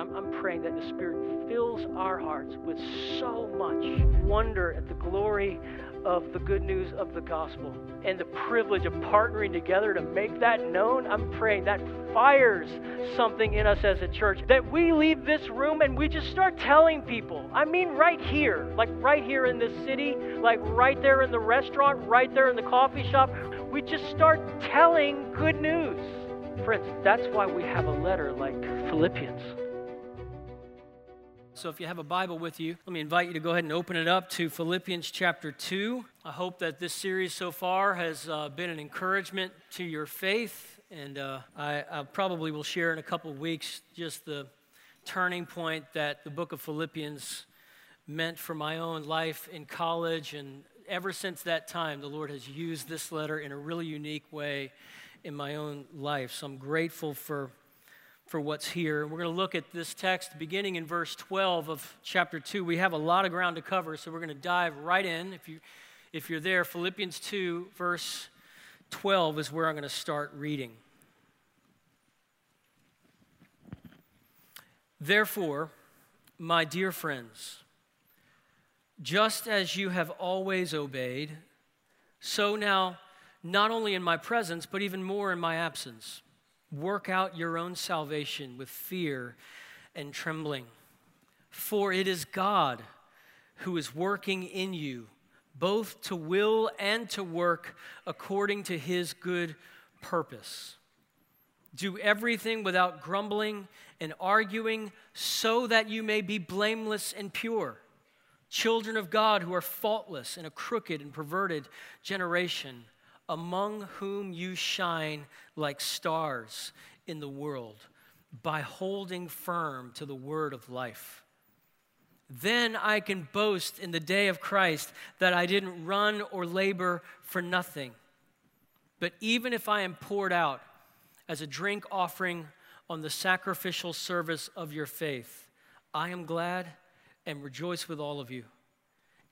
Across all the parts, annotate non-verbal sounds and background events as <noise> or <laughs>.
I'm, I'm praying that the Spirit fills our hearts with so much wonder at the glory of the good news of the gospel and the privilege of partnering together to make that known, I'm praying that fires something in us as a church. That we leave this room and we just start telling people. I mean, right here, like right here in this city, like right there in the restaurant, right there in the coffee shop. We just start telling good news. Friends, that's why we have a letter like Philippians. So, if you have a Bible with you, let me invite you to go ahead and open it up to Philippians chapter 2. I hope that this series so far has uh, been an encouragement to your faith. And uh, I, I, probably will share in a couple weeks just the turning point that the book of Philippians meant for my own life in college. And ever since that time, the Lord has used this letter in a really unique way in my own life. So I'm grateful for for what's here. We're going to look at this text beginning in verse 12 of chapter 2. We have a lot of ground to cover, so we're going to dive right in. If, you, if you're there, Philippians 2, verse 12 is where I'm going to start reading. Therefore, my dear friends, just as you have always obeyed, so now, not only in my presence, but even more in my absence, Work out your own salvation with fear and trembling. For it is God who is working in you, both to will and to work according to his good purpose. Do everything without grumbling and arguing, so that you may be blameless and pure, children of God who are faultless in a crooked and perverted generation among whom you shine like stars in the world by holding firm to the word of life. Then I can boast in the day of Christ that I didn't run or labor for nothing. But even if I am poured out as a drink offering on the sacrificial service of your faith, I am glad and rejoice with all of you.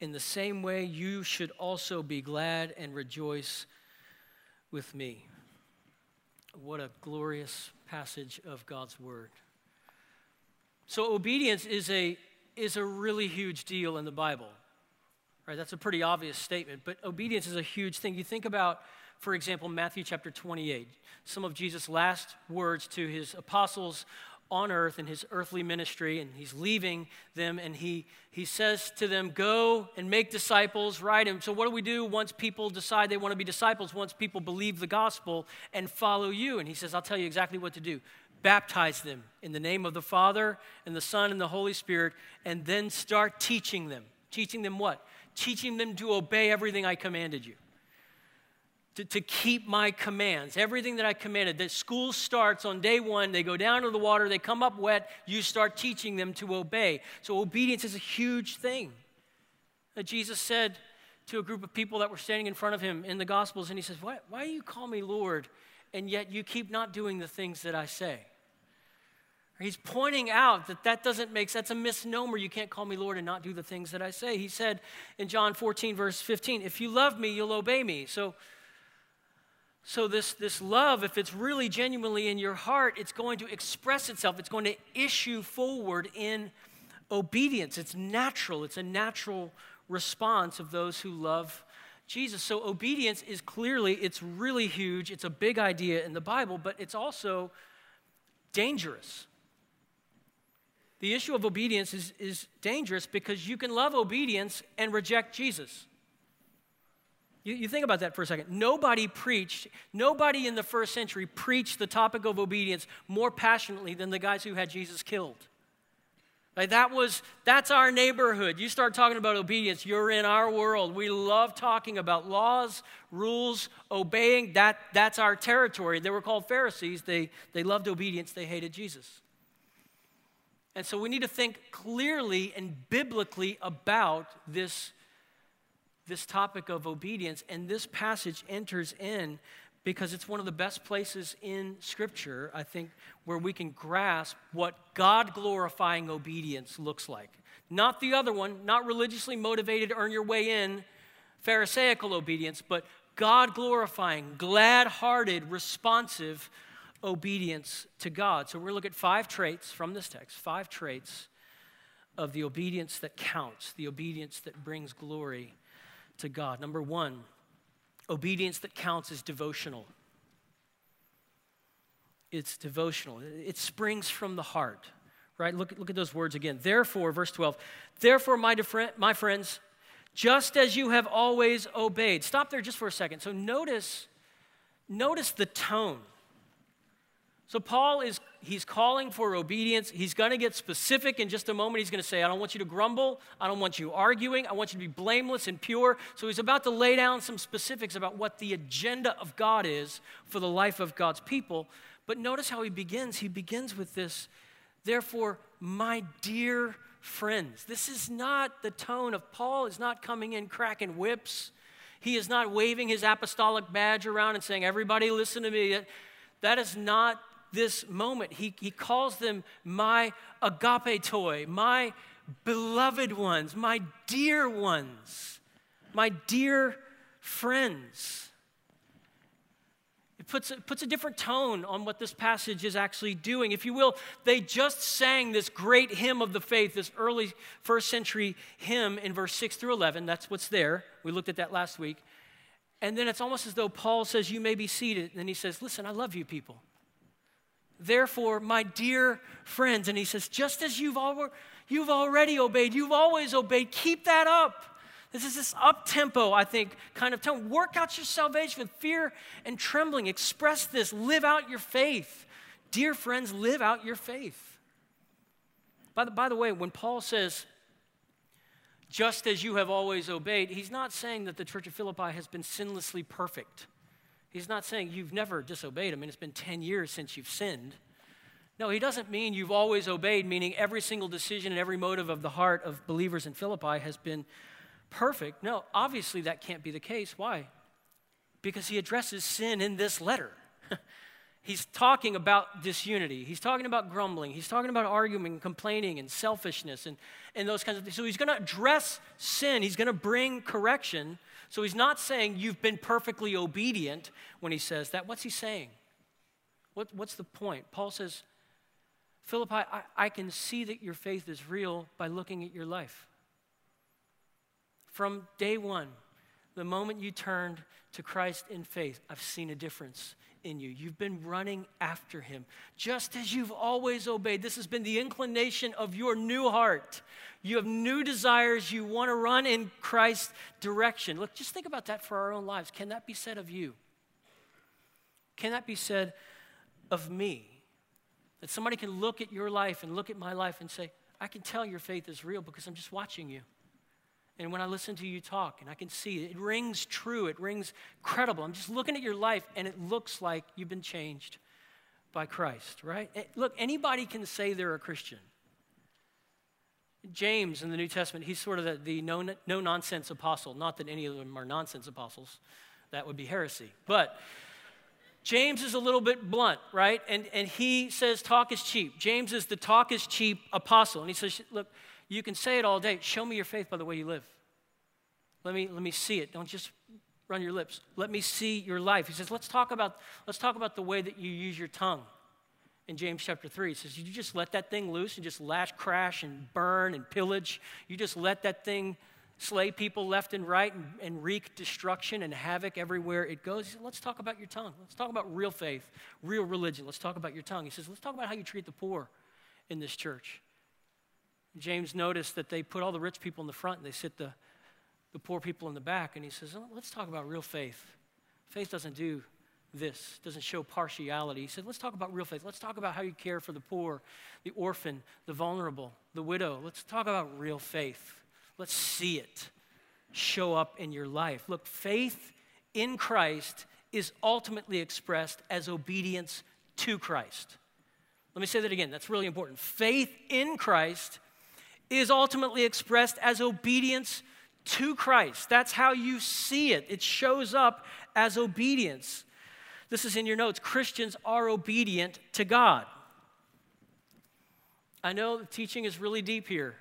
In the same way, you should also be glad and rejoice with me. What a glorious passage of God's word. So obedience is a is a really huge deal in the Bible. Right? That's a pretty obvious statement, but obedience is a huge thing. You think about for example Matthew chapter 28. Some of Jesus' last words to his apostles on earth in his earthly ministry, and he's leaving them, and he, he says to them, Go and make disciples, right? And so, what do we do once people decide they want to be disciples, once people believe the gospel and follow you? And he says, I'll tell you exactly what to do. Baptize them in the name of the Father, and the Son, and the Holy Spirit, and then start teaching them. Teaching them what? Teaching them to obey everything I commanded you to, to keep my commands, everything that I commanded. That school starts on day one, they go down to the water, they come up wet, you start teaching them to obey. So obedience is a huge thing. That Jesus said to a group of people that were standing in front of him in the Gospels, and he says, Why, why do you call me Lord, and yet you keep not doing the things that I say? He's pointing out that that doesn't make sense. That's a misnomer. You can't call me Lord and not do the things that I say. He said in John 14, verse 15, If you love me, you'll obey me. So so, this, this love, if it's really genuinely in your heart, it's going to express itself, it's going to issue forward in obedience. It's natural, it's a natural response of those who love Jesus. So, obedience is clearly, it's really huge. It's a big idea in the Bible, but it's also dangerous. The issue of obedience is, is dangerous because you can love obedience and reject Jesus. You, you, think about that for a second. Nobody preached, nobody in the first century preached the topic of obedience more passionately than the guys who had Jesus killed. Like that was, that's our neighborhood. You start talking about obedience, you're in our world. We love talking about laws, rules, obeying. That, that's our territory. They were called Pharisees. They, they loved obedience, they hated Jesus. And so we need to think clearly and biblically about this this topic of obedience, and this passage enters in because it's one of the best places in Scripture, I think, where we can grasp what God glorifying obedience looks like. Not the other one, not religiously motivated, earn your way in, Pharisaical obedience, but God glorifying, glad hearted, responsive obedience to God. So we're going to look at five traits from this text, five traits of the obedience that counts, the obedience that brings glory to God. Number one, obedience that counts is devotional. It's devotional. It springs from the heart, right? Look, look at those words again. Therefore, verse 12, therefore, my, my friends, just as you have always obeyed. Stop there just for a second. So notice, notice the tone. So Paul is he's calling for obedience. He's going to get specific in just a moment. He's going to say, "I don't want you to grumble. I don't want you arguing. I want you to be blameless and pure." So he's about to lay down some specifics about what the agenda of God is for the life of God's people. But notice how he begins. He begins with this, "Therefore, my dear friends." This is not the tone of Paul is not coming in cracking whips. He is not waving his apostolic badge around and saying, "Everybody listen to me." That is not this moment. He, he calls them my agapetoi, my beloved ones, my dear ones, my dear friends. It puts, it puts a different tone on what this passage is actually doing. If you will, they just sang this great hymn of the faith, this early first century hymn in verse 6 through 11. That's what's there. We looked at that last week. And then it's almost as though Paul says, You may be seated. And then he says, Listen, I love you people. Therefore, my dear friends, and he says, just as you've, al- you've already obeyed, you've always obeyed, keep that up. This is this up tempo, I think, kind of tone. Work out your salvation with fear and trembling. Express this. Live out your faith. Dear friends, live out your faith. By the, by the way, when Paul says, just as you have always obeyed, he's not saying that the church of Philippi has been sinlessly perfect. He's not saying you've never disobeyed him and it's been 10 years since you've sinned. No, he doesn't mean you've always obeyed, meaning every single decision and every motive of the heart of believers in Philippi has been perfect. No, obviously that can't be the case. Why? Because he addresses sin in this letter. <laughs> He's talking about disunity. He's talking about grumbling. He's talking about arguing, and complaining, and selfishness, and, and those kinds of things. So he's going to address sin. He's going to bring correction. So he's not saying you've been perfectly obedient when he says that. What's he saying? What, what's the point? Paul says, Philippi, I, I can see that your faith is real by looking at your life. From day one, the moment you turned to Christ in faith, I've seen a difference in you. You've been running after him, just as you've always obeyed. This has been the inclination of your new heart. You have new desires. You want to run in Christ's direction. Look, just think about that for our own lives. Can that be said of you? Can that be said of me? That somebody can look at your life and look at my life and say, I can tell your faith is real because I'm just watching you. And when I listen to you talk and I can see it, it rings true, it rings credible. I'm just looking at your life and it looks like you've been changed by Christ, right? Eh, look, anybody can say they're a Christian. James in the New Testament, he's sort of the, the no, no nonsense apostle. Not that any of them are nonsense apostles, that would be heresy. But James is a little bit blunt, right? And, and he says talk is cheap. James is the talk is cheap apostle. And he says, look, you can say it all day. Show me your faith by the way you live. Let me, let me see it. Don't just run your lips. Let me see your life. He says, let's talk about, let's talk about the way that you use your tongue. In James chapter 3, he says, You just let that thing loose and just lash, crash, and burn and pillage. You just let that thing slay people left and right and, and wreak destruction and havoc everywhere it goes. He said, Let's talk about your tongue. Let's talk about real faith, real religion. Let's talk about your tongue. He says, Let's talk about how you treat the poor in this church. James noticed that they put all the rich people in the front and they sit the, the poor people in the back. And he says, let's talk about real faith. Faith doesn't do this, doesn't show partiality. He said, let's talk about real faith. Let's talk about how you care for the poor, the orphan, the vulnerable, the widow. Let's talk about real faith. Let's see it show up in your life. Look, faith in Christ is ultimately expressed as obedience to Christ. Let me say that again. That's really important. Faith in Christ is ultimately expressed as obedience to Christ. That's how you see it. It shows up as obedience. This is in your notes. Christians are obedient to God. I know the teaching is really deep here,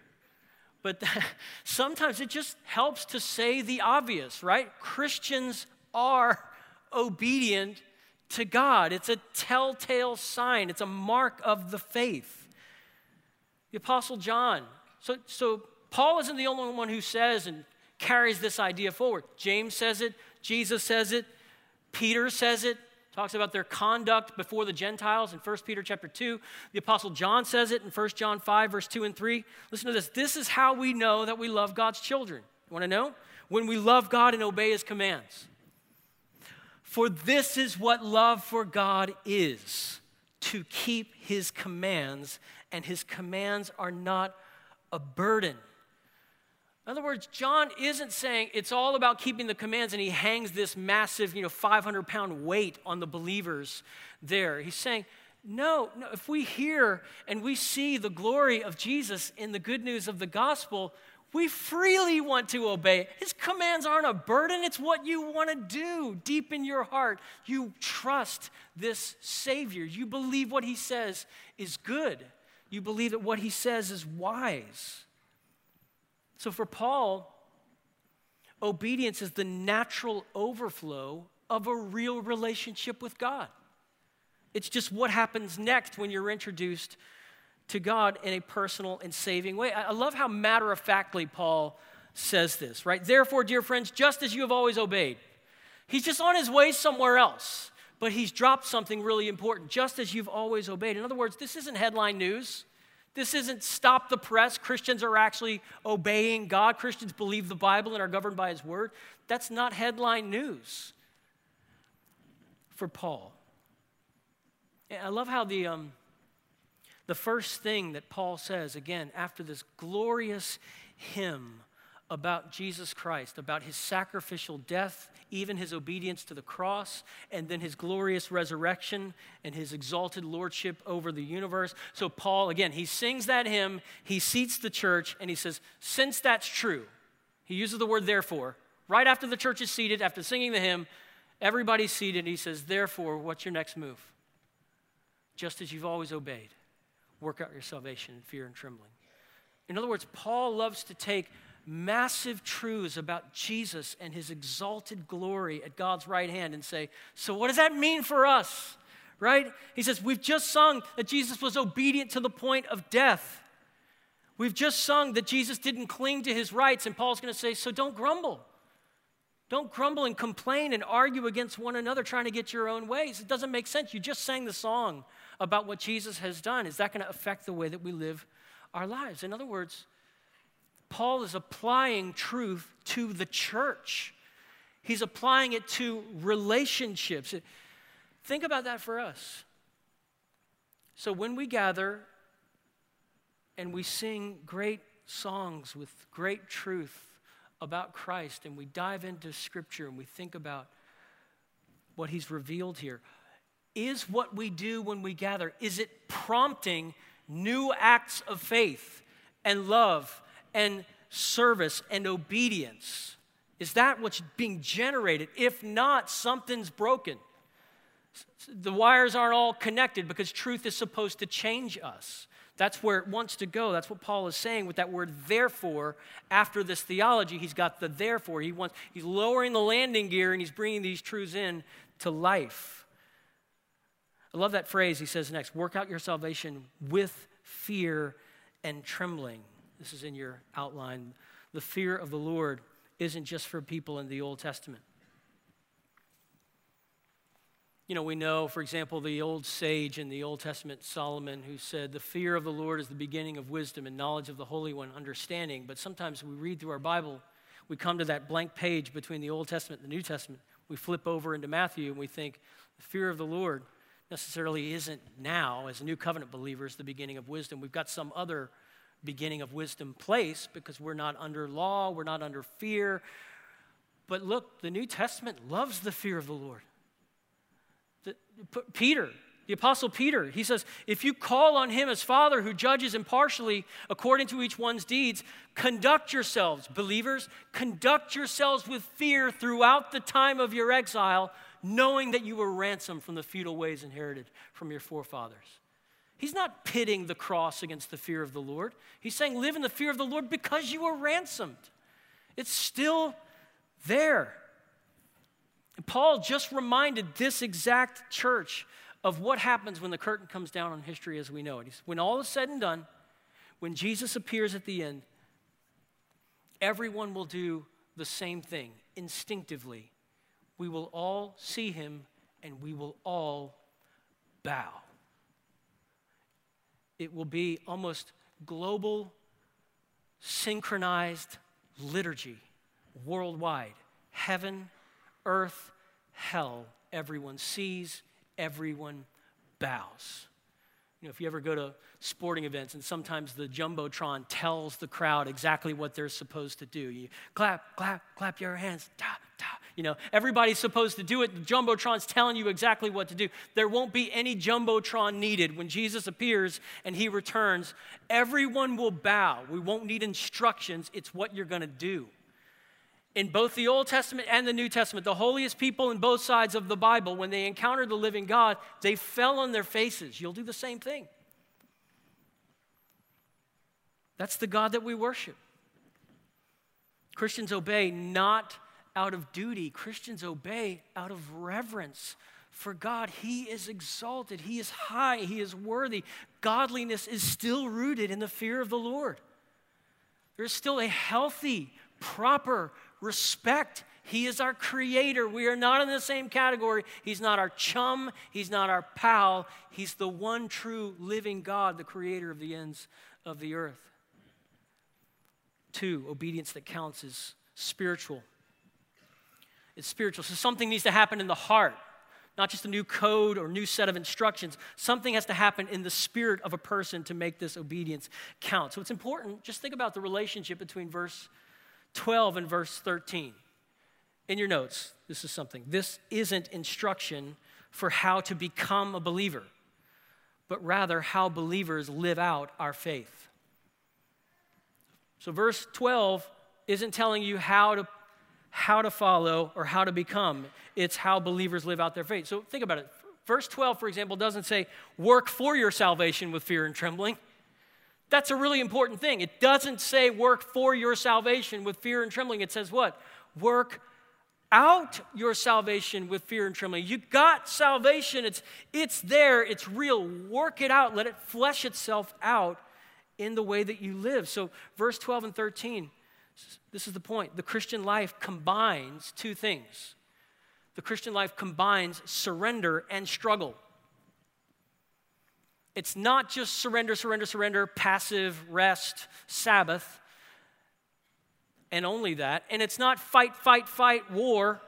but <laughs> sometimes it just helps to say the obvious, right? Christians are obedient to God. It's a telltale sign, it's a mark of the faith. The Apostle John. So, so Paul isn't the only one who says and carries this idea forward. James says it, Jesus says it, Peter says it, talks about their conduct before the Gentiles in 1 Peter chapter 2. The apostle John says it in 1 John 5 verse 2 and 3. Listen to this. This is how we know that we love God's children. You want to know? When we love God and obey his commands. For this is what love for God is to keep his commands, and his commands are not a burden. In other words, John isn't saying it's all about keeping the commands and he hangs this massive, you know, 500 pound weight on the believers there. He's saying, no, no, if we hear and we see the glory of Jesus in the good news of the gospel, we freely want to obey. His commands aren't a burden, it's what you want to do deep in your heart. You trust this Savior. You believe what He says is good, you believe that what He says is wise. So for Paul, obedience is the natural overflow of a real relationship with God. It's just what happens next when you're introduced to God in a personal and saving way. I love how matter of factly Paul says this, right? Therefore, dear friends, just as you have always obeyed, he's just on his way somewhere else, but he's dropped something really important, just as you've always obeyed. In other words, this isn't headline news. This isn't stop the press. Christians are actually obeying God. Christians believe the Bible and are governed by His Word. That's not headline news for Paul. And I love how the, um, the first thing that Paul says, again, after this glorious hymn about Jesus Christ, about his sacrificial death, even his obedience to the cross, and then his glorious resurrection and his exalted lordship over the universe. So, Paul, again, he sings that hymn, he seats the church, and he says, Since that's true, he uses the word therefore. Right after the church is seated, after singing the hymn, everybody's seated, he says, Therefore, what's your next move? Just as you've always obeyed, work out your salvation in fear and trembling. In other words, Paul loves to take massive truths about Jesus and his exalted glory at God's right hand and say, So, what does that mean for us? Right? He says, We've just sung that Jesus was obedient to the point of death. We've just sung that Jesus didn't cling to his rights, and Paul's going to say, So don't grumble. Don't grumble and complain and argue against one another trying to get your own ways. It doesn't make sense. You just sang the song about what Jesus has done. Is that going to affect the way that we live our lives? In other words, Paul is applying truth to the church. He's applying it to relationships. Think about that for us. So when we gather and we sing great songs with great truth about Christ and we dive into Scripture and we think about what He's revealed here, is what we do when we gather, is it prompting new acts of faith and love and service and obedience? Is that what's being generated? If not, something's broken. The wires aren't all connected because truth is supposed to change us. That's where it wants to go. That's what Paul is saying with that word therefore. After this theology, he's got the therefore. He wants, he's lowering the landing gear and he's bringing these truths in to life. I love that phrase he says next work out your salvation with fear and trembling. This is in your outline. The fear of the Lord isn't just for people in the Old Testament. You know, we know, for example, the old sage in the Old Testament, Solomon, who said, The fear of the Lord is the beginning of wisdom and knowledge of the Holy One, understanding. But sometimes we read through our Bible, we come to that blank page between the Old Testament and the New Testament. We flip over into Matthew and we think, The fear of the Lord necessarily isn't now, as new covenant believers, the beginning of wisdom. We've got some other beginning of wisdom place because we're not under law, we're not under fear. But look, the New Testament loves the fear of the Lord. The, Peter, the Apostle Peter, he says, If you call on him as Father who judges impartially according to each one's deeds, conduct yourselves, believers, conduct yourselves with fear throughout the time of your exile, knowing that you were ransomed from the futile ways inherited from your forefathers. He's not pitting the cross against the fear of the Lord. He's saying, live in the fear of the Lord because you were ransomed. It's still there. Paul just reminded this exact church of what happens when the curtain comes down on history as we know it. When all is said and done, when Jesus appears at the end, everyone will do the same thing instinctively. We will all see him and we will all bow. It will be almost global, synchronized liturgy worldwide. Heaven, earth, hell. Everyone sees, everyone bows. You know, if you ever go to sporting events and sometimes the Jumbotron tells the crowd exactly what they're supposed to do. You clap, clap, clap your hands. You know, everybody's supposed to do it. The Jumbotron's telling you exactly what to do. There won't be any Jumbotron needed. When Jesus appears and he returns, everyone will bow. We won't need instructions. It's what you're going to do in both the Old Testament and the New Testament, the holiest people in both sides of the Bible, when they encountered the living God, they fell on their faces. You'll do the same thing. That's the God that we worship. Christians obey not out of duty, Christians obey out of reverence for God. He is exalted, He is high, He is worthy. Godliness is still rooted in the fear of the Lord. There's still a healthy, proper respect. He is our creator. We are not in the same category. He's not our chum. He's not our pal. He's the one true living God, the creator of the ends of the earth. Two, obedience that counts is spiritual. It's spiritual. So something needs to happen in the heart, not just a new code or new set of instructions. Something has to happen in the spirit of a person to make this obedience count. So it's important. Just think about the relationship between verse 12 and verse 13. In your notes, this is something. This isn't instruction for how to become a believer, but rather how believers live out our faith. So, verse 12 isn't telling you how to, how to follow or how to become, it's how believers live out their faith. So, think about it. Verse 12, for example, doesn't say, work for your salvation with fear and trembling. That's a really important thing. It doesn't say work for your salvation with fear and trembling. It says what? Work out your salvation with fear and trembling. You got salvation. It's, it's there. It's real. Work it out. Let it flesh itself out in the way that you live. So, verse 12 and 13, this is the point. The Christian life combines two things. The Christian life combines surrender and struggle. It's not just surrender, surrender, surrender, passive, rest, Sabbath, and only that. And it's not fight, fight, fight, war,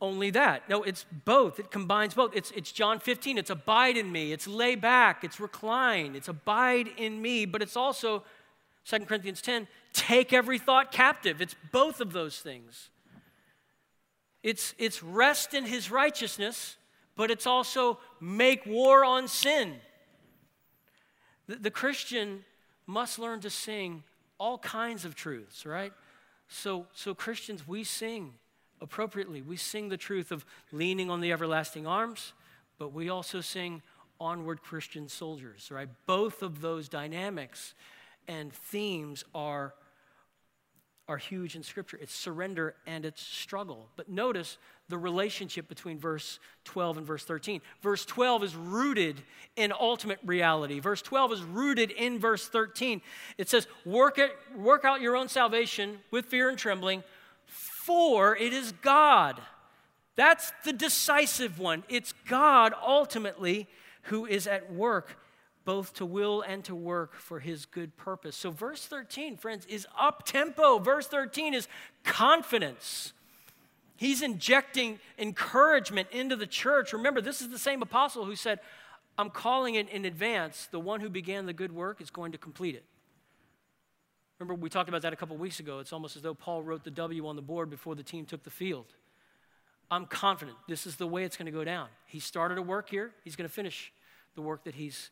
only that. No, it's both. It combines both. It's, it's John 15. It's abide in me. It's lay back. It's recline. It's abide in me. But it's also, 2 Corinthians 10, take every thought captive. It's both of those things. It's, it's rest in his righteousness but it's also make war on sin. The, the Christian must learn to sing all kinds of truths, right? So, so Christians, we sing appropriately. We sing the truth of leaning on the everlasting arms, but we also sing onward Christian soldiers, right? Both of those dynamics and themes are are huge in Scripture. It's surrender and it's struggle. But notice the relationship between verse 12 and verse 13. Verse 12 is rooted in ultimate reality. Verse 12 is rooted in verse 13. It says, Work, it, work out your own salvation with fear and trembling, for it is God. That's the decisive one. It's God ultimately who is at work both to will and to work for his good purpose. So, verse 13, friends, is up tempo. Verse 13 is confidence. He's injecting encouragement into the church. Remember, this is the same apostle who said, I'm calling it in advance. The one who began the good work is going to complete it. Remember, we talked about that a couple weeks ago. It's almost as though Paul wrote the W on the board before the team took the field. I'm confident this is the way it's going to go down. He started a work here, he's going to finish the work that he's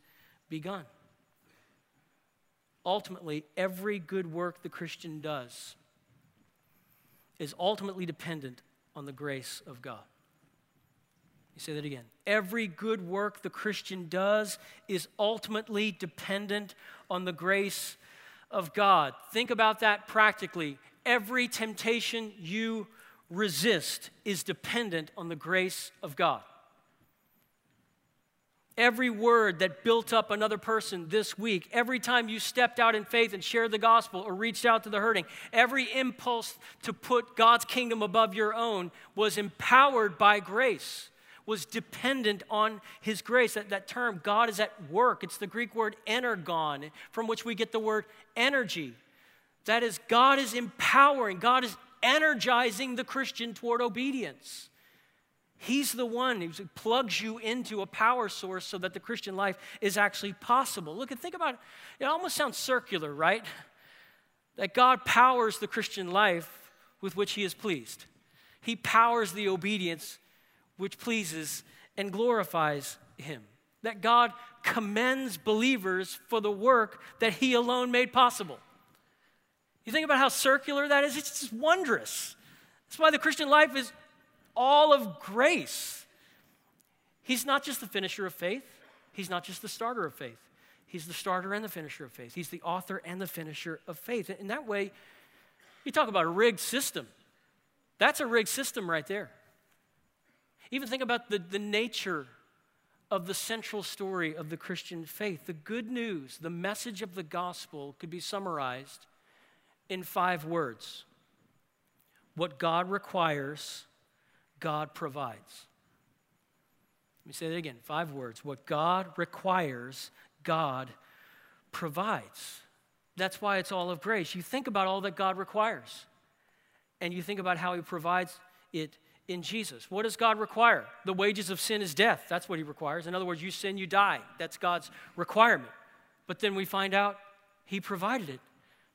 begun. Ultimately, every good work the Christian does is ultimately dependent on the grace of God. You say that again. Every good work the Christian does is ultimately dependent on the grace of God. Think about that practically. Every temptation you resist is dependent on the grace of God. Every word that built up another person this week, every time you stepped out in faith and shared the gospel or reached out to the hurting, every impulse to put God's kingdom above your own was empowered by grace, was dependent on His grace. That, that term, God is at work, it's the Greek word energon, from which we get the word energy. That is, God is empowering, God is energizing the Christian toward obedience. He's the one who plugs you into a power source so that the Christian life is actually possible. Look and think about it. It almost sounds circular, right? That God powers the Christian life with which He is pleased. He powers the obedience which pleases and glorifies Him. That God commends believers for the work that He alone made possible. You think about how circular that is? It's just wondrous. That's why the Christian life is all of grace. He's not just the finisher of faith, He's not just the starter of faith. He's the starter and the finisher of faith. He's the author and the finisher of faith. In that way, you talk about a rigged system. That's a rigged system right there. Even think about the, the nature of the central story of the Christian faith. The good news, the message of the gospel could be summarized in five words What God requires God provides. Let me say that again five words. What God requires, God provides. That's why it's all of grace. You think about all that God requires, and you think about how He provides it in Jesus. What does God require? The wages of sin is death. That's what He requires. In other words, you sin, you die. That's God's requirement. But then we find out He provided it.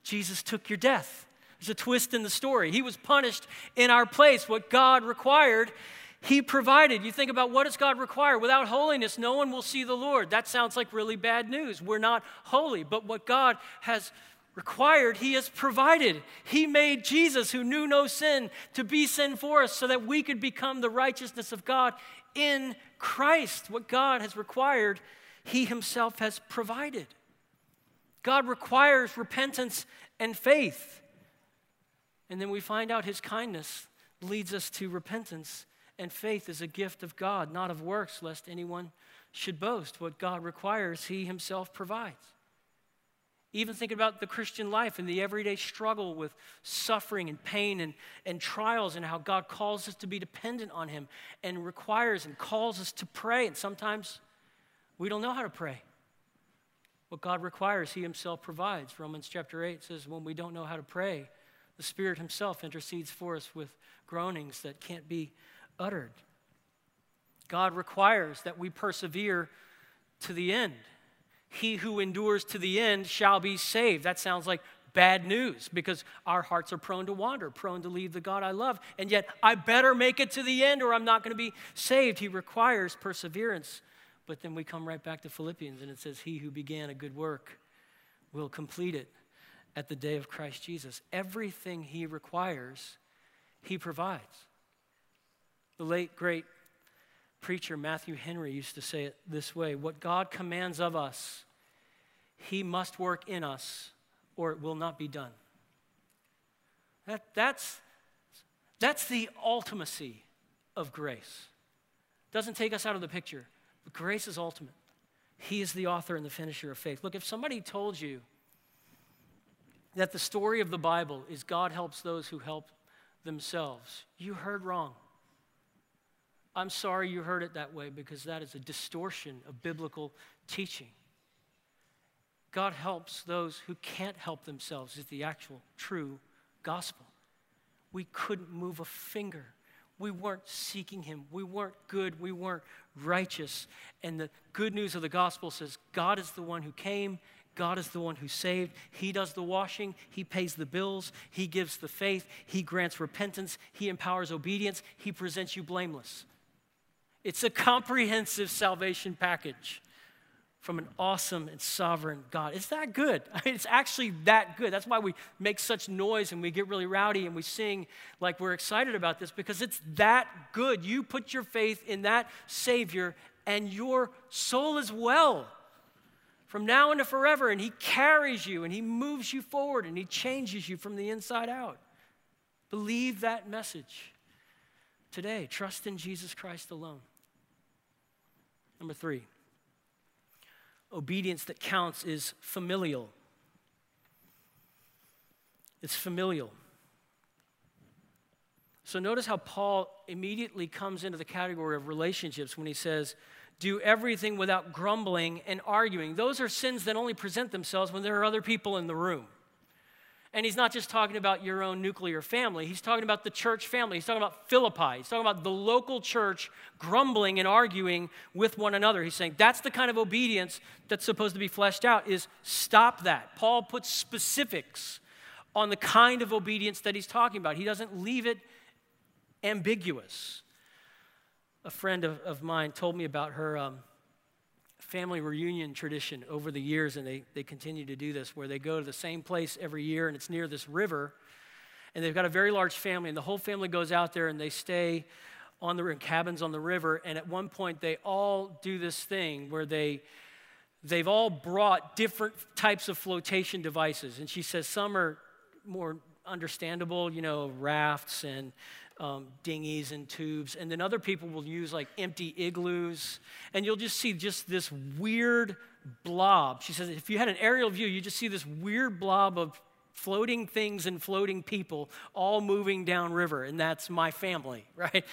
Jesus took your death. There's a twist in the story. He was punished in our place. What God required, He provided. You think about what does God require? Without holiness, no one will see the Lord. That sounds like really bad news. We're not holy. But what God has required, He has provided. He made Jesus, who knew no sin, to be sin for us so that we could become the righteousness of God in Christ. What God has required, He Himself has provided. God requires repentance and faith. And then we find out his kindness leads us to repentance, and faith is a gift of God, not of works, lest anyone should boast. What God requires, he himself provides. Even thinking about the Christian life and the everyday struggle with suffering and pain and, and trials, and how God calls us to be dependent on Him and requires and calls us to pray. And sometimes we don't know how to pray. What God requires, He Himself provides. Romans chapter 8 says, when we don't know how to pray, the Spirit Himself intercedes for us with groanings that can't be uttered. God requires that we persevere to the end. He who endures to the end shall be saved. That sounds like bad news because our hearts are prone to wander, prone to leave the God I love. And yet, I better make it to the end or I'm not going to be saved. He requires perseverance. But then we come right back to Philippians and it says, He who began a good work will complete it at the day of Christ Jesus. Everything he requires, he provides. The late, great preacher Matthew Henry used to say it this way What God commands of us, he must work in us, or it will not be done. That, that's, that's the ultimacy of grace. Doesn't take us out of the picture, but grace is ultimate. He is the author and the finisher of faith. Look, if somebody told you that the story of the Bible is God helps those who help themselves. You heard wrong. I'm sorry you heard it that way because that is a distortion of biblical teaching. God helps those who can't help themselves, is the actual true gospel. We couldn't move a finger. We weren't seeking Him. We weren't good. We weren't righteous. And the good news of the gospel says God is the one who came God is the one who saved. He does the washing, He pays the bills, He gives the faith, He grants repentance, He empowers obedience, He presents you blameless. It's a comprehensive salvation package from an awesome and sovereign God. It's that good. I <laughs> mean, it's actually that good. That's why we make such noise and we get really rowdy and we sing like we're excited about this because it's that good. You put your faith in that Savior and your soul is well from now into forever, and He carries you and He moves you forward and He changes you from the inside out. Believe that message. today. Trust in Jesus Christ alone. Number three, obedience that counts is familial. It's familial. So notice how Paul immediately comes into the category of relationships when he says, do everything without grumbling and arguing. Those are sins that only present themselves when there are other people in the room. And he's not just talking about your own nuclear family, he's talking about the church family. He's talking about Philippi. He's talking about the local church grumbling and arguing with one another. He's saying that's the kind of obedience that's supposed to be fleshed out is stop that. Paul puts specifics on the kind of obedience that he's talking about. He doesn't leave it ambiguous. A friend of, of mine told me about her um, family reunion tradition over the years, and they, they continue to do this, where they go to the same place every year, and it's near this river. And they've got a very large family, and the whole family goes out there and they stay on the in cabins on the river. And at one point, they all do this thing where they they've all brought different types of flotation devices. And she says some are more understandable, you know, rafts and um, dinghies and tubes. And then other people will use like empty igloos. And you'll just see just this weird blob. She says, if you had an aerial view, you just see this weird blob of floating things and floating people all moving downriver. And that's my family, <laughs> right?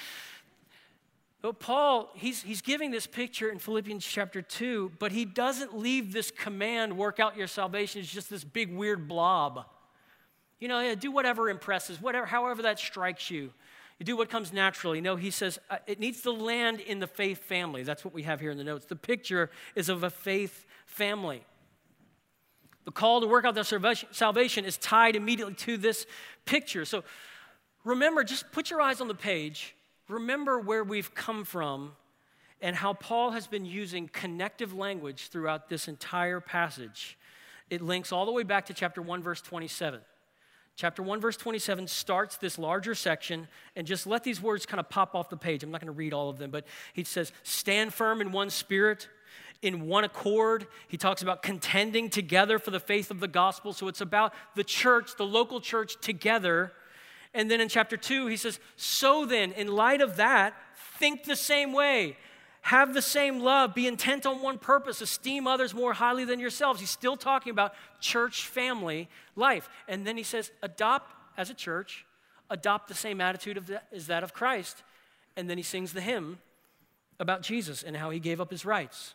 But Paul, he's, he's giving this picture in Philippians chapter 2, but he doesn't leave this command, work out your salvation, it's just this big weird blob. You know, yeah, do whatever impresses, whatever, however that strikes you. You do what comes naturally. No, he says uh, it needs to land in the faith family. That's what we have here in the notes. The picture is of a faith family. The call to work out their salvation is tied immediately to this picture. So remember, just put your eyes on the page. Remember where we've come from and how Paul has been using connective language throughout this entire passage. It links all the way back to chapter 1, verse 27. Chapter 1, verse 27 starts this larger section, and just let these words kind of pop off the page. I'm not going to read all of them, but he says, Stand firm in one spirit, in one accord. He talks about contending together for the faith of the gospel. So it's about the church, the local church together. And then in chapter 2, he says, So then, in light of that, think the same way have the same love, be intent on one purpose, esteem others more highly than yourselves. He's still talking about church family life. And then he says, adopt as a church, adopt the same attitude of that, as that of Christ. And then he sings the hymn about Jesus and how he gave up his rights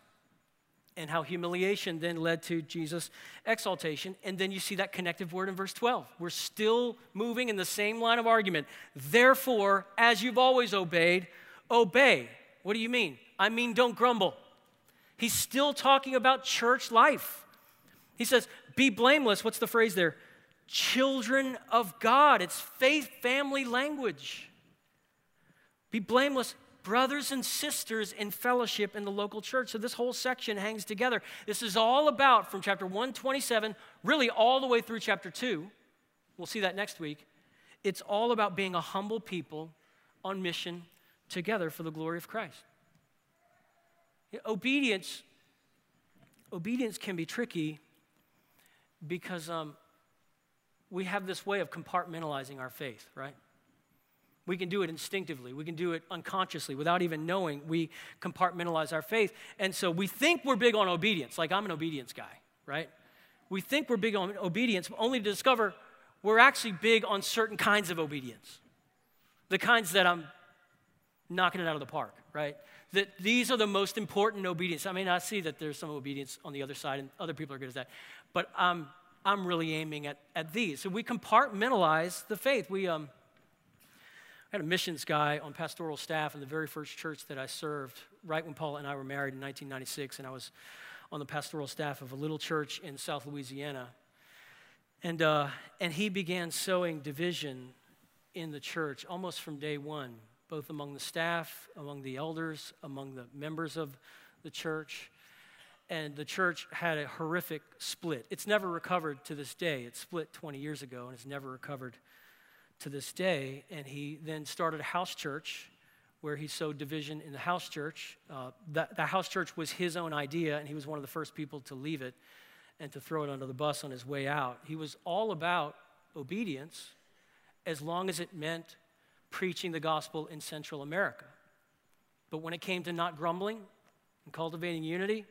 and how humiliation then led to Jesus' exaltation. And then you see that connective word in verse 12. We're still moving in the same line of argument. Therefore, as you've always obeyed, obey. What do you mean? I mean, don't grumble. He's still talking about church life. He says, be blameless. What's the phrase there? Children of God. It's faith family language. Be blameless, brothers and sisters in fellowship in the local church. So this whole section hangs together. This is all about from chapter 127, really all the way through chapter 2. We'll see that next week. It's all about being a humble people on mission together for the glory of Christ. Obedience, obedience can be tricky because um, we have this way of compartmentalizing our faith, right? We can do it instinctively. We can do it unconsciously without even knowing we compartmentalize our faith. And so we think we're big on obedience, like I'm an obedience guy, right? We think we're big on obedience, only to discover we're actually big on certain kinds of obedience. The kinds that I'm knocking it out of the park, right? That these are the most important obedience. I mean, I see that there's some obedience on the other side, and other people are good at that. But um, I'm really aiming at, at these. So we compartmentalize the faith. We um, I had a missions guy on pastoral staff in the very first church that I served, right when Paula and I were married in 1996, and I was on the pastoral staff of a little church in South Louisiana. And, uh, and he began sowing division in the church almost from day one both among the staff, among the elders, among the members of the church. And the church had a horrific split. It's never recovered to this day. It split 20 years ago and it's never recovered to this day. And he then started a house church where he sowed division in the house church. Uh, the house church was his own idea, and he was one of the first people to leave it and to throw it under the bus on his way out. He was all about obedience as long as it meant preaching the gospel in Central America. But when it came to not grumbling and cultivating unity,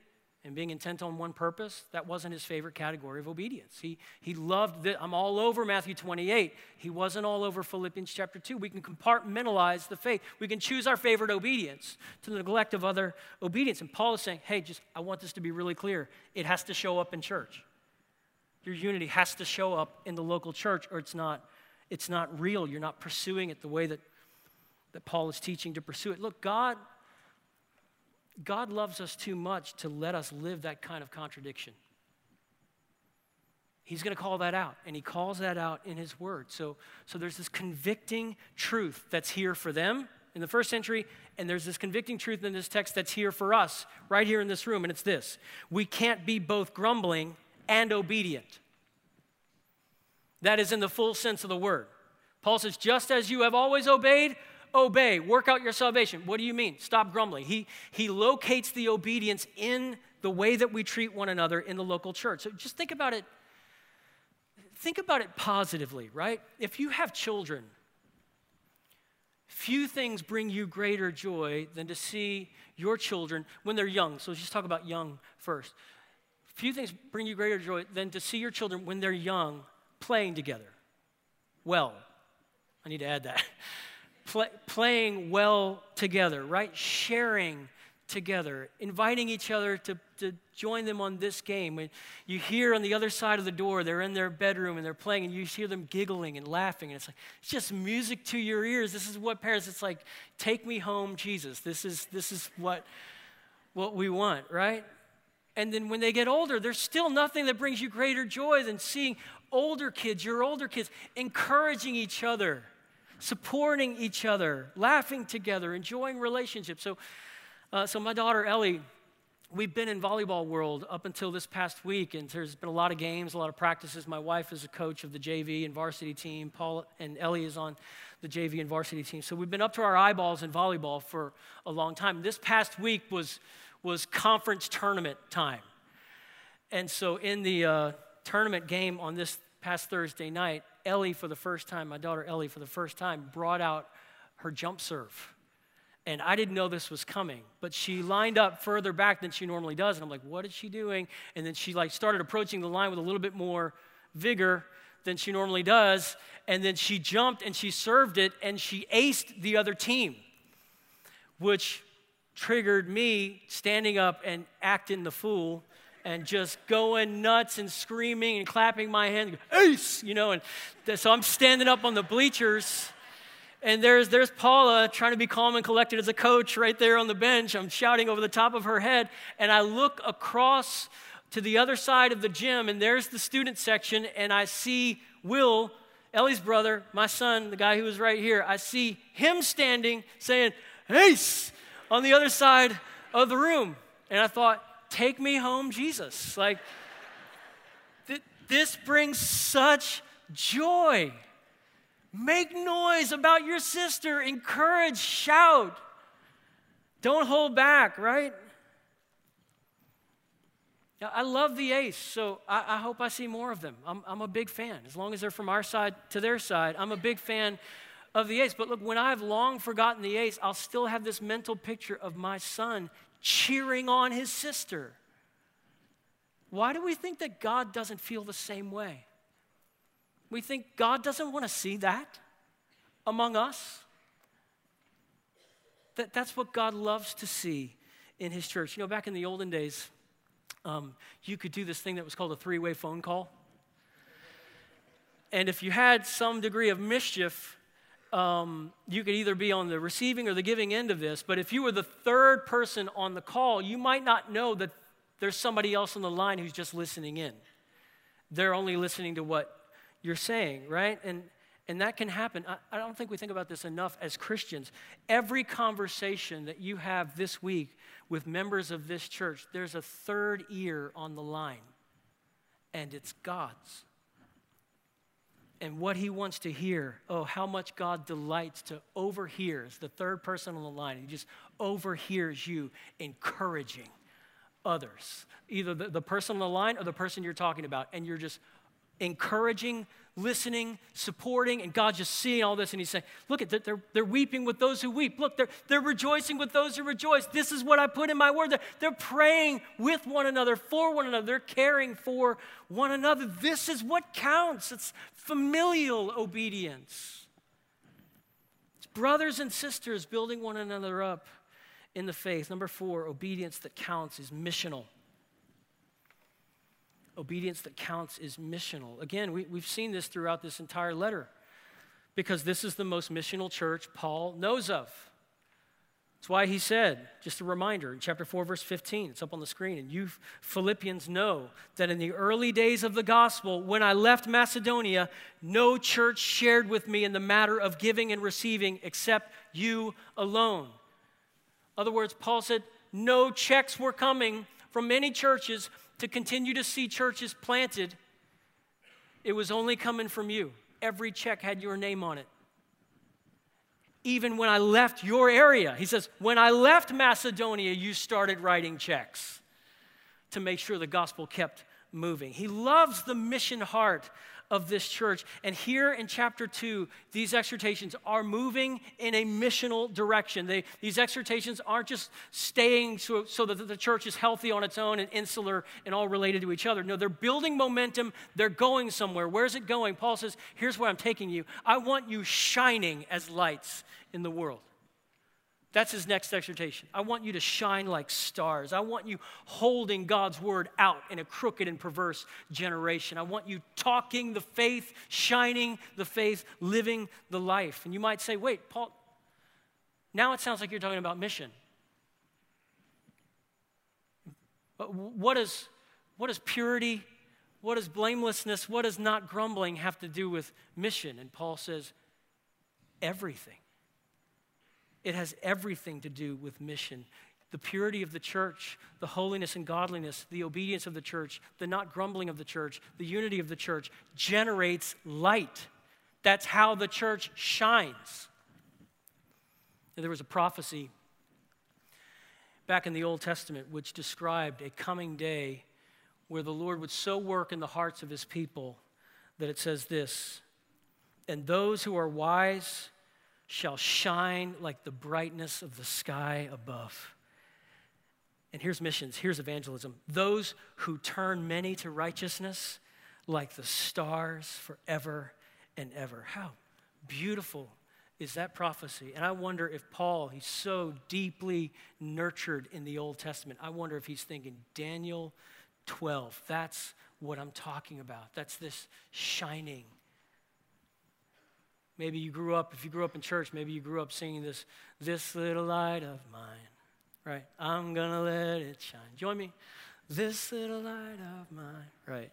and being intent on one purpose, that wasn't his favorite category of obedience. He, he loved that. I'm all over Matthew 28. He wasn't all over Philippians chapter 2. We can compartmentalize the faith. We can choose our favorite obedience to the neglect of other obedience. And Paul is saying, hey, just I want this to be really clear. It has to show up in church. Your unity has to show up in the local church, or it's not, it's not real. You're not pursuing it the way that, that Paul is teaching to pursue it. Look, God God loves us too much to let us live that kind of contradiction. He's going to call that out, and he calls that out in his word. So, so there's this convicting truth that's here for them in the first century, and there's this convicting truth in this text that's here for us right here in this room, and it's this we can't be both grumbling and obedient. That is in the full sense of the word. Paul says, just as you have always obeyed, obey, work out your salvation. What do you mean? Stop grumbling. He, he locates the obedience in the way that we treat one another in the local church. So just think about it. Think about it positively, right? If you have children, few things bring you greater joy than to see your children when they're young. So let's just talk about young first. Few things bring you greater joy than to see your children when they're young playing together. Well, I need to add that. <laughs> play, playing well together, right? Sharing together, inviting each other to, to join them on this game. When you hear on the other side of the door, they're in their bedroom and they're playing, and you hear them giggling and laughing, and it's like it's just music to your ears. This is what parents. It's like, take me home, Jesus. This is this is what what we want, right? And then when they get older, there's still nothing that brings you greater joy than seeing older kids, your older kids, encouraging each other supporting each other, laughing together, enjoying relationships. So, uh, so my daughter Ellie, we've been in volleyball world up until this past week, and there's been a lot of games, a lot of practices. My wife is a coach of the JV and varsity team. Paul and Ellie is on the JV and varsity team. So we've been up to our eyeballs in volleyball for a long time. This past week was was conference tournament time, and so in the uh, tournament game on this past Thursday night, Ellie, for the first time, my daughter Ellie, for the first time, brought out her jump serve. And I didn't know this was coming, but she lined up further back than she normally does. And I'm like, what is she doing? And then she like started approaching the line with a little bit more vigor than she normally does. And then she jumped and she served it and she aced the other team, which triggered me standing up and acting the fool and just going nuts and screaming and clapping my hands, ace, you know. And so I'm standing up on the bleachers, and there's, there's Paula trying to be calm and collected as a coach right there on the bench. I'm shouting over the top of her head, and I look across to the other side of the gym, and there's the student section, and I see Will, Ellie's brother, my son, the guy who was right here. I see him standing saying, ace, on the other side of the room. And I thought, take me home, Jesus. Like, th- this brings such joy. Make noise about your sister, encourage, shout. Don't hold back, right? I love the ace, so I, I, hope I see more of them. I'm, I'm a big fan. As long as they're from our side to their side, I'm a big fan of the ace. But look, when I've long forgotten the ace, I'll still have this mental picture of my son cheering on his sister. Why do we think that God doesn't feel the same way? We think God doesn't want to see that among us. That, that's what God loves to see in His church. You know, back in the olden days, um, you could do this thing that was called a three way phone call. And if you had some degree of mischief, um, you could either be on the receiving or the giving end of this, but if you were the third person on the call, you might not know that there's somebody else on the line who's just listening in. They're only listening to what you're saying, right? And, and that can happen. I, I don't think we think about this enough as Christians. Every conversation that you have this week with members of this church, there's a third ear on the line, and it's God's and what he wants to hear. Oh, how much God delights to overhear. The third person on the line. He just overhears you encouraging others, either the, the person on the line or the person you're talking about, and you're just encouraging, listening, supporting, and God just seeing all this and He's saying, Look, at they're, they're weeping with those who weep. Look, they're, they're rejoicing with those who rejoice. This is what I put in my word. They're, they're praying with one another, for one another, they're caring for one another. This is what counts. It's familial obedience. It's brothers and sisters building one another up in the faith. Number four, obedience that counts is missional obedience that counts is missional. Again, we, we've seen this throughout this entire letter because this is the most missional church Paul knows of. That's why he said, just a reminder, in chapter 4, verse 15, it's up on the screen, and you Philippians know that in the early days of the gospel, when I left Macedonia, no church shared with me in the matter of giving and receiving except you alone. In other words, Paul said, no checks were coming from many churches to continue to see churches planted, it was only coming from you. Every check had your name on it. Even when I left your area, he says, when I left Macedonia, you started writing checks to make sure the gospel kept moving. He loves the mission heart of this church. And here in chapter 2, these exhortations are moving in a missional direction. They, these exhortations aren't just staying so, so that the church is healthy on its own and insular and all related to each other. No, they're building momentum. They're going somewhere. Where's it going? Paul says, Here's where I'm taking you. I want you shining as lights in the world. That's his next exhortation. I want you to shine like stars. I want you holding God's word out in a crooked and perverse generation. I want you talking the faith, shining the faith, living the life. And you might say, wait, Paul, now it sounds like you're talking about mission. But what is, what is purity? What does blamelessness? What does not grumbling have to do with mission? And Paul says, everything. It has everything to do with mission. The purity of the church, the holiness and godliness, the obedience of the church, the not grumbling of the church, the unity of the church generates light. That's how the church shines. And there was a prophecy back in the Old Testament which described a coming day where the Lord would so work in the hearts of his people that it says this And those who are wise shall shine like the brightness of the sky above. And here's missions, here's evangelism. Those who turn many to righteousness like the stars forever and ever. How beautiful is that prophecy? And I wonder if Paul, he's so deeply nurtured in the Old Testament, I wonder if he's thinking, Daniel 12, that's what I'm talking about. That's this shining Maybe you grew up, if you grew up in church, maybe you grew up singing this, this little light of mine, right? I'm gonna let it shine. Join me. This little light of mine, right?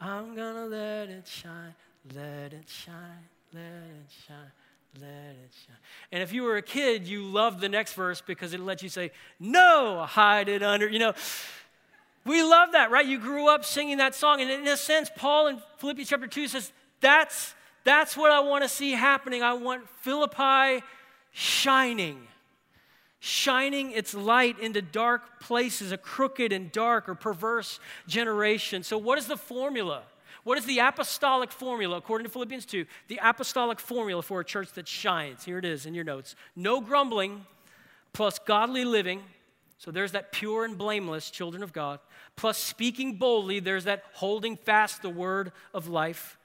I'm gonna let it shine, let it shine, let it shine. Let it shine. And if you were a kid, you loved the next verse because it let you say, No, hide it under. You know, we love that, right? You grew up singing that song. And in a sense, Paul in Philippians chapter 2 says, That's that's what I want to see happening. I want Philippi shining, shining its light into dark places, a crooked and dark or perverse generation. So, what is the formula? What is the apostolic formula, according to Philippians 2? The apostolic formula for a church that shines. Here it is in your notes no grumbling, plus godly living. So there's that pure and blameless children of God. Plus speaking boldly, there's that holding fast the word of life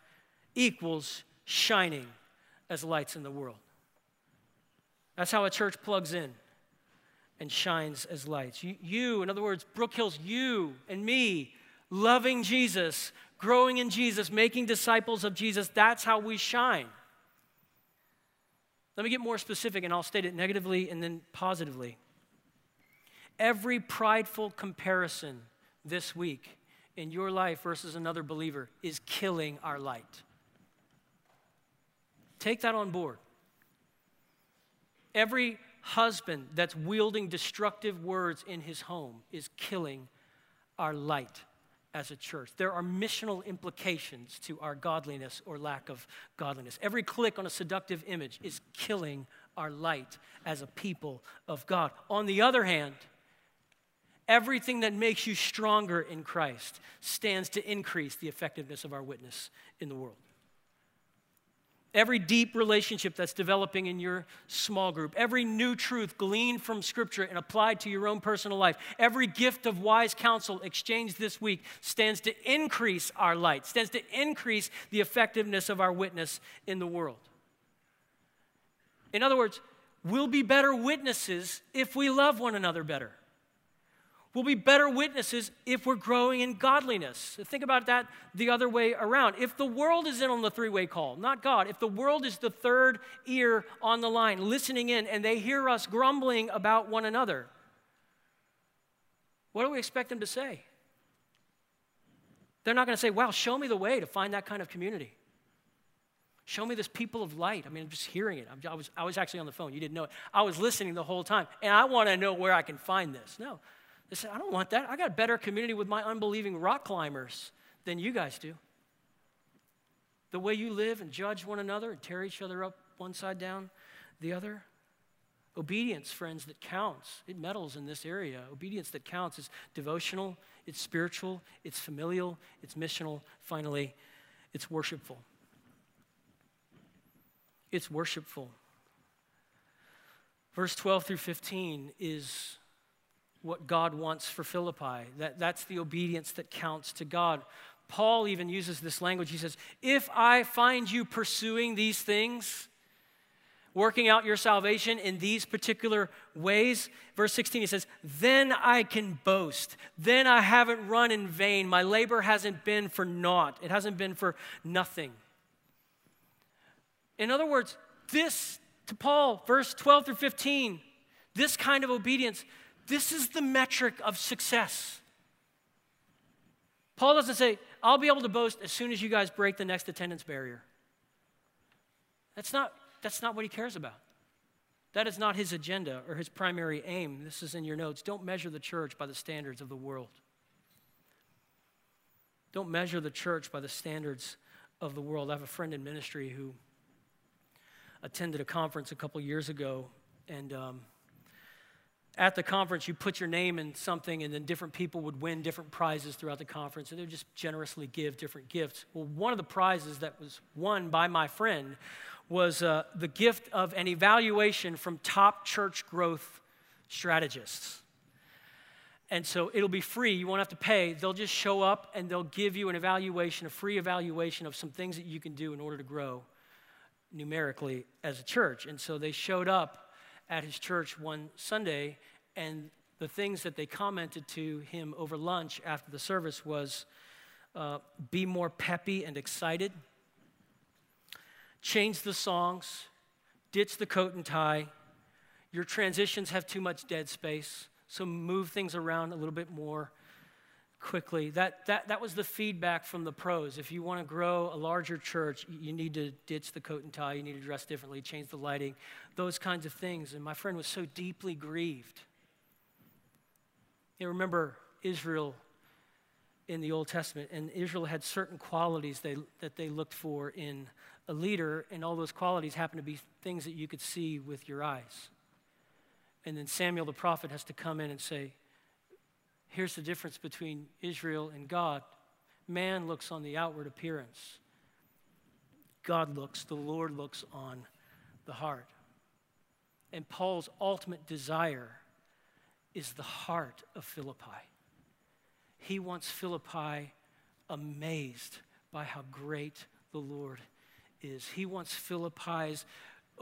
equals shining as lights in the world. That's how a church plugs in and shines as lights. You, you, in other words, Brook Hills, you and me, loving Jesus, growing in Jesus, making disciples of Jesus, that's how we shine. Let me get more specific and I'll state it negatively and then positively. Every prideful comparison this week in your life versus another believer is killing our light. Take that on board. Every husband that's wielding destructive words in his home is killing our light as a church. There are missional implications to our godliness or lack of godliness. Every click on a seductive image is killing our light as a people of God. On the other hand, Everything that makes you stronger in Christ stands to increase the effectiveness of our witness in the world. Every deep relationship that's developing in your small group, every new truth gleaned from Scripture and applied to your own personal life, every gift of wise counsel exchanged this week stands to increase our light, stands to increase the effectiveness of our witness in the world. In other words, we'll be better witnesses if we love one another better. We'll be better witnesses if we're growing in godliness. Think about that the other way around. If the world is in on the three way call, not God, if the world is the third ear on the line, listening in, and they hear us grumbling about one another, what do we expect them to say? They're not going to say, Wow, show me the way to find that kind of community. Show me this people of light. I mean, I'm just hearing it. I was, I was actually on the phone. You didn't know it. I was listening the whole time, and I want to know where I can find this. No, they said, I don't want that. I got a better community with my unbelieving rock climbers than you guys do. The way you live and judge one another and tear each other up one side down the other. Obedience, friends, that counts. It meddles in this area. Obedience that counts is devotional, it's spiritual, it's familial, it's missional. Finally, it's worshipful. It's worshipful. Verse 12 through 15 is what God wants for Philippi. That, that's the obedience that counts to God. Paul even uses this language. He says, If I find you pursuing these things, working out your salvation in these particular ways, verse 16, he says, Then I can boast. Then I haven't run in vain. My labor hasn't been for naught, it hasn't been for nothing. In other words, this to Paul, verse 12 through 15, this kind of obedience this is the metric of success. Paul doesn't say, I'll be able to boast as soon as you guys break the next attendance barrier. That's not, that's not what he cares about. That is not his agenda or his primary aim. This is in your notes. Don't measure the church by the standards of the world. Don't measure the church by the standards of the world. I have a friend in ministry who attended a conference a couple years ago, and um, at the conference, you put your name in something, and then different people would win different prizes throughout the conference, and they would just generously give different gifts. Well, one of the prizes that was won by my friend was uh, the gift of an evaluation from top church growth strategists. And so it'll be free. You won't have to pay. They'll just show up and they'll give you an evaluation, a free evaluation of some things that you can do in order to grow numerically as a church. And so they showed up at his church one Sunday, and the things that they commented to him over lunch after the service was uh, be more peppy and excited, change the songs, ditch the coat and tie. Your transitions have too much dead space, so move things around a little bit more quickly. That, that, that was the feedback from the pros. If you want to grow a larger church, you need to ditch the coat and tie, you need to dress differently, change the lighting, those kinds of things. And my friend was so deeply grieved. You remember Israel in the Old Testament, and Israel had certain qualities they, that they looked for in a leader, and all those qualities happen to be things that you could see with your eyes. And then Samuel the prophet has to come in and say, Here's the difference between Israel and God man looks on the outward appearance, God looks, the Lord looks on the heart. And Paul's ultimate desire is the heart of Philippi. He wants Philippi amazed by how great the Lord is. He wants Philippi's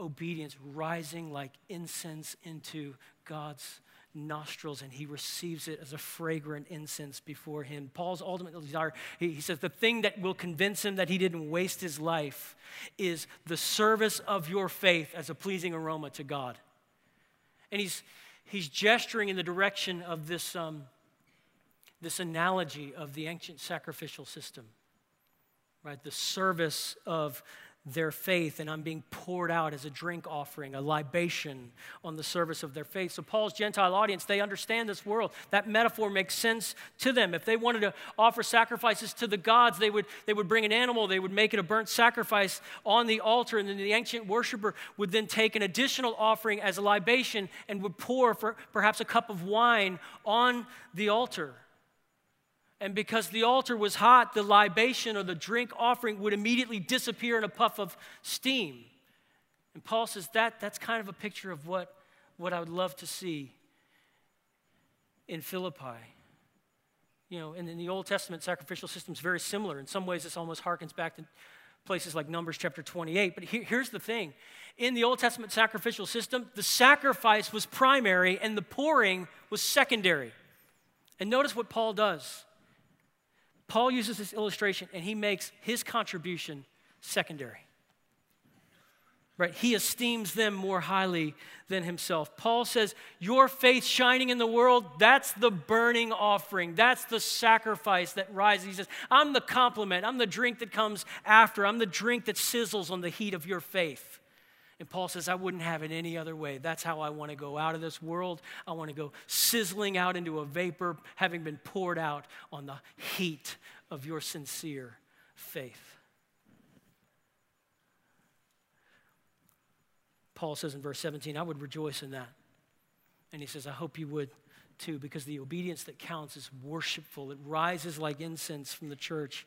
obedience rising like incense into God's nostrils and he receives it as a fragrant incense before him. Paul's ultimate desire, he, says, the thing that will convince him that he didn't waste his life is the service of your faith as a pleasing aroma to God. And he's, he's gesturing in the direction of this, um, this analogy of the ancient sacrificial system, right? The service of their faith, and I'm being poured out as a drink offering, a libation on the service of their faith. So, Paul's Gentile audience, they understand this world. That metaphor makes sense to them. If they wanted to offer sacrifices to the gods, they would, they would bring an animal, they would make it a burnt sacrifice on the altar, and then the ancient worshiper would then take an additional offering as a libation and would pour for perhaps a cup of wine on the altar. And because the altar was hot, the libation or the drink offering would immediately disappear in a puff of steam. And Paul says that that's kind of a picture of what, what I would love to see in Philippi. You know, and in the Old Testament, sacrificial system is very similar. In some ways, this almost harkens back to places like Numbers chapter 28. But here's the thing in the Old Testament sacrificial system, the sacrifice was primary and the pouring was secondary. And notice what Paul does. Paul uses this illustration and he makes his contribution secondary. Right? He esteems them more highly than himself. Paul says, Your faith shining in the world, that's the burning offering. That's the sacrifice that rises. He says, I'm the complement. I'm the drink that comes after. I'm the drink that sizzles on the heat of your faith. And Paul says, I wouldn't have it any other way. That's how I want to go out of this world. I want to go sizzling out into a vapor, having been poured out on the heat of your sincere faith. Paul says in verse 17, I would rejoice in that. And he says, I hope you would too, because the obedience that counts is worshipful. It rises like incense from the church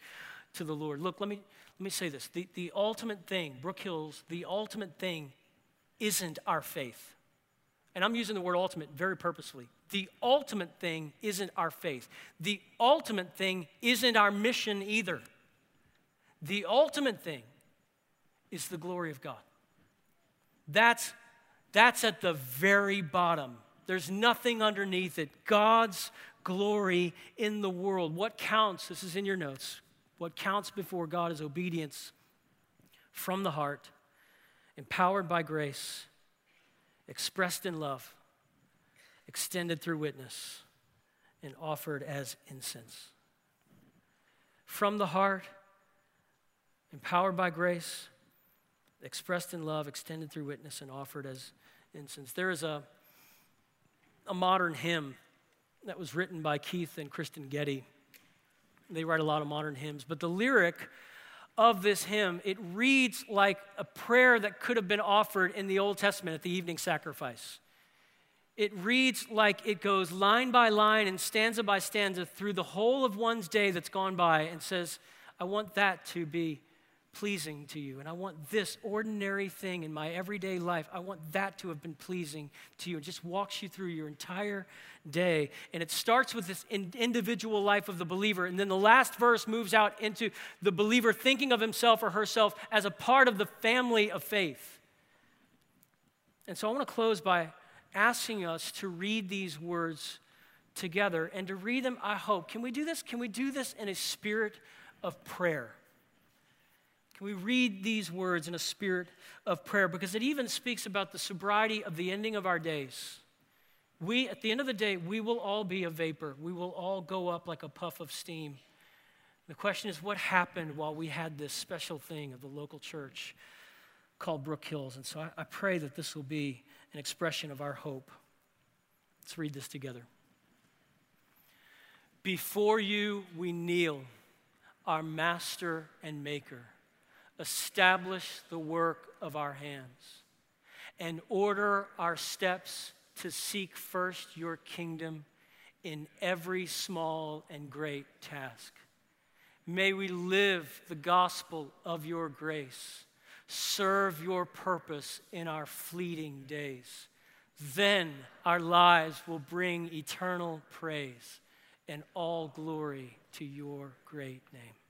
to the Lord. Look, let me, let me say this. The, the ultimate thing, Brook Hills, the ultimate thing isn't our faith. And I'm using the word ultimate very purposefully. The ultimate thing isn't our faith. The ultimate thing isn't our mission either. The ultimate thing is the glory of God. That's, that's at the very bottom. There's nothing underneath it. God's glory in the world. What counts, this is in your notes, what counts before God is obedience from the heart, empowered by grace, expressed in love, extended through witness, and offered as incense. From the heart, empowered by grace, expressed in love, extended through witness, and offered as incense. There is a, a modern hymn that was written by Keith and Kristyn Getty. They write a lot of modern hymns, but the lyric of this hymn, it reads like a prayer that could have been offered in the Old Testament at the evening sacrifice. It reads like it goes line by line and stanza by stanza through the whole of one's day that's gone by and says, I want that to be pleasing to you. And I want this ordinary thing in my everyday life, I want that to have been pleasing to you. It just walks you through your entire day. And it starts with this individual life of the believer. And then the last verse moves out into the believer thinking of himself or herself as a part of the family of faith. And so I want to close by asking us to read these words together and to read them, I hope. Can we do this? Can we do this in a spirit of prayer? Can we read these words in a spirit of prayer? Because it even speaks about the sobriety of the ending of our days. We, at the end of the day, we will all be a vapor. We will all go up like a puff of steam. The question is, what happened while we had this special thing of the local church called Brook Hills? And so I, I pray that this will be an expression of our hope. Let's read this together. Before you we kneel, our master and maker establish the work of our hands, and order our steps to seek first your kingdom in every small and great task. May we live the gospel of your grace, serve your purpose in our fleeting days. Then our lives will bring eternal praise and all glory to your great name.